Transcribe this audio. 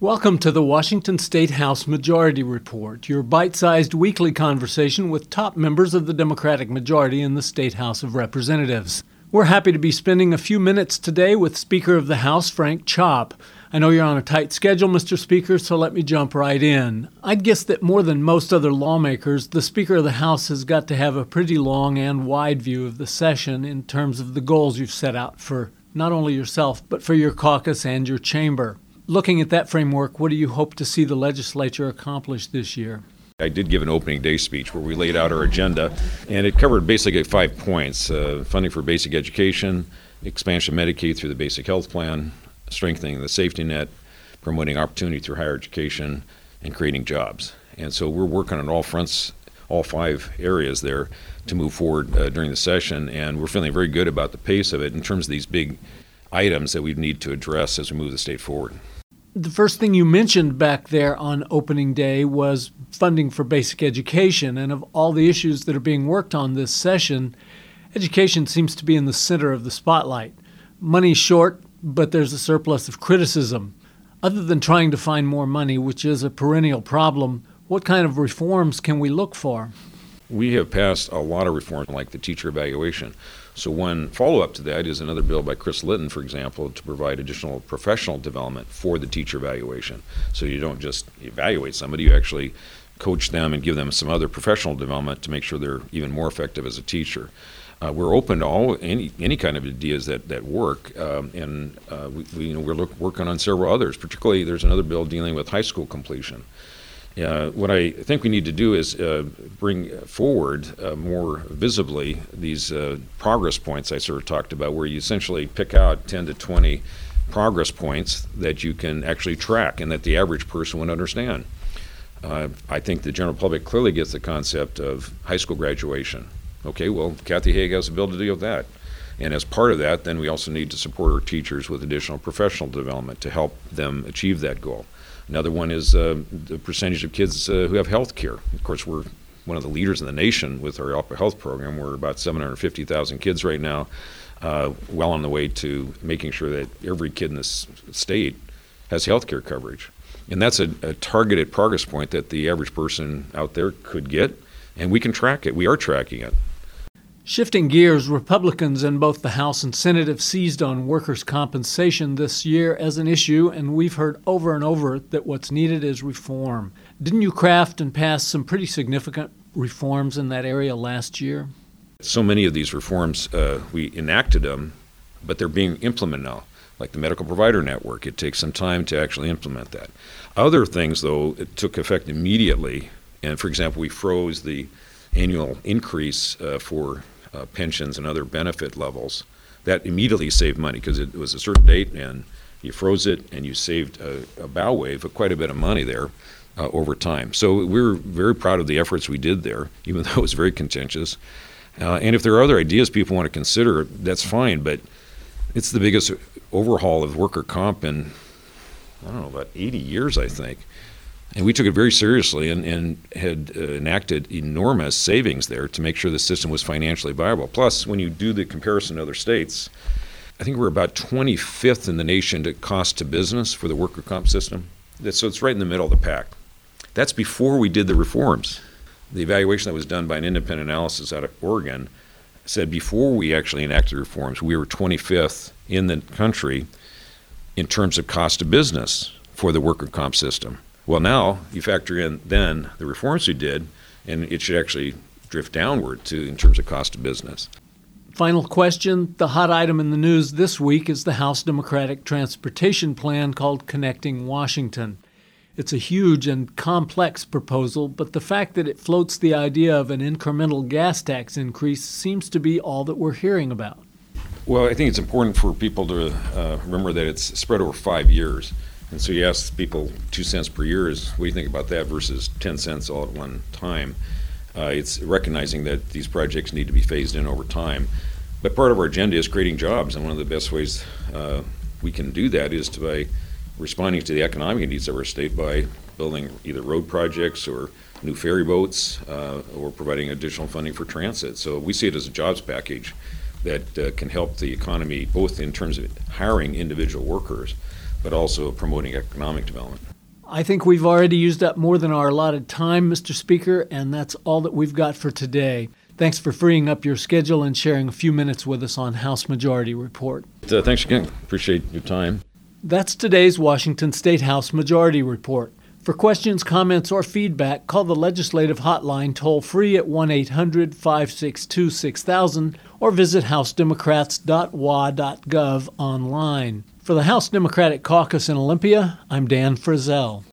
Welcome to the Washington State House Majority Report, your bite sized weekly conversation with top members of the Democratic majority in the State House of Representatives. We're happy to be spending a few minutes today with Speaker of the House, Frank Chopp. I know you're on a tight schedule, Mr. Speaker, so let me jump right in. I'd guess that more than most other lawmakers, the Speaker of the House has got to have a pretty long and wide view of the session in terms of the goals you've set out for not only yourself, but for your caucus and your chamber. Looking at that framework, what do you hope to see the legislature accomplish this year? I did give an opening day speech where we laid out our agenda, and it covered basically five points uh, funding for basic education, expansion of Medicaid through the basic health plan, strengthening the safety net, promoting opportunity through higher education, and creating jobs. And so we're working on all fronts, all five areas there to move forward uh, during the session, and we're feeling very good about the pace of it in terms of these big items that we need to address as we move the state forward. The first thing you mentioned back there on opening day was funding for basic education, and of all the issues that are being worked on this session, education seems to be in the center of the spotlight. Money's short, but there's a surplus of criticism. Other than trying to find more money, which is a perennial problem, what kind of reforms can we look for? We have passed a lot of reforms, like the teacher evaluation. So, one follow up to that is another bill by Kris Lytton, for example, to provide additional professional development for the teacher evaluation. So, you don't just evaluate somebody, you actually coach them and give them some other professional development to make sure they're even more effective as a teacher. Uh, we're open to all any any kind of ideas that that work, um, and uh, we, we, you know we're look, working on several others. Particularly, there's another bill dealing with high school completion. Uh, what I think we need to do is uh, bring forward uh, more visibly these uh, progress points I sort of talked about, where you essentially pick out 10 to 20 progress points that you can actually track and that the average person would understand. Uh, I think the general public clearly gets the concept of high school graduation. Okay, well, Kathy Haigh has a bill to deal with that. And as part of that, then we also need to support our teachers with additional professional development to help them achieve that goal. Another one is uh, the percentage of kids uh, who have health care. Of course, we're one of the leaders in the nation with our Apple Health program. We're about 750,000 kids right now, uh, well on the way to making sure that every kid in this state has health care coverage. And that's a, a targeted progress point that the average person out there could get, and we can track it. We are tracking it. Shifting gears, Republicans in both the House and Senate have seized on workers' compensation this year as an issue, and we've heard over and over that what's needed is reform. Didn't you craft and pass some pretty significant reforms in that area last year? So many of these reforms, uh, we enacted them, but they're being implemented now, like the Medical Provider Network. It takes some time to actually implement that. Other things, though, it took effect immediately. And for example, we froze the annual increase uh, for uh, pensions and other benefit levels, that immediately saved money because it was a certain date and you froze it and you saved a, a bow wave of quite a bit of money there uh, over time. So we're very proud of the efforts we did there, even though it was very contentious. Uh, and if there are other ideas people want to consider, that's fine. But it's the biggest overhaul of worker comp in I don't know about 80 years, I think. And we took it very seriously and, and had uh, enacted enormous savings there to make sure the system was financially viable. Plus, when you do the comparison to other states, I think we're about 25th in the nation to cost to business for the worker comp system. So it's right in the middle of the pack. That's before we did the reforms. The evaluation that was done by an independent analysis out of Oregon said before we actually enacted reforms, we were 25th in the country in terms of cost of business for the worker comp system. Well, now you factor in then the reforms we did, and it should actually drift downward to in terms of cost of business. Final question. The hot item in the news this week is the House Democratic transportation plan called Connecting Washington. It's a huge and complex proposal, but the fact that it floats the idea of an incremental gas tax increase seems to be all that we're hearing about. Well, I think it's important for people to uh, remember that it's spread over five years. And so you ask people two cents per year is what do you think about that versus 10 cents all at one time? Uh, it's recognizing that these projects need to be phased in over time. But part of our agenda is creating jobs, and one of the best ways uh, we can do that is to by responding to the economic needs of our state by building either road projects or new ferry boats uh, or providing additional funding for transit. So we see it as a jobs package that uh, can help the economy both in terms of hiring individual workers but also promoting economic development. I think we've already used up more than our allotted time, Mr. Speaker, and that's all that we've got for today. Thanks for freeing up your schedule and sharing a few minutes with us on House Majority Report. Uh, thanks again. Appreciate your time. That's today's Washington State House Majority Report. For questions, comments, or feedback, call the Legislative Hotline toll free at 1 800 562 6000 or visit housedemocrats.wa.gov online. For the House Democratic Caucus in Olympia, I'm Dan Frizzell.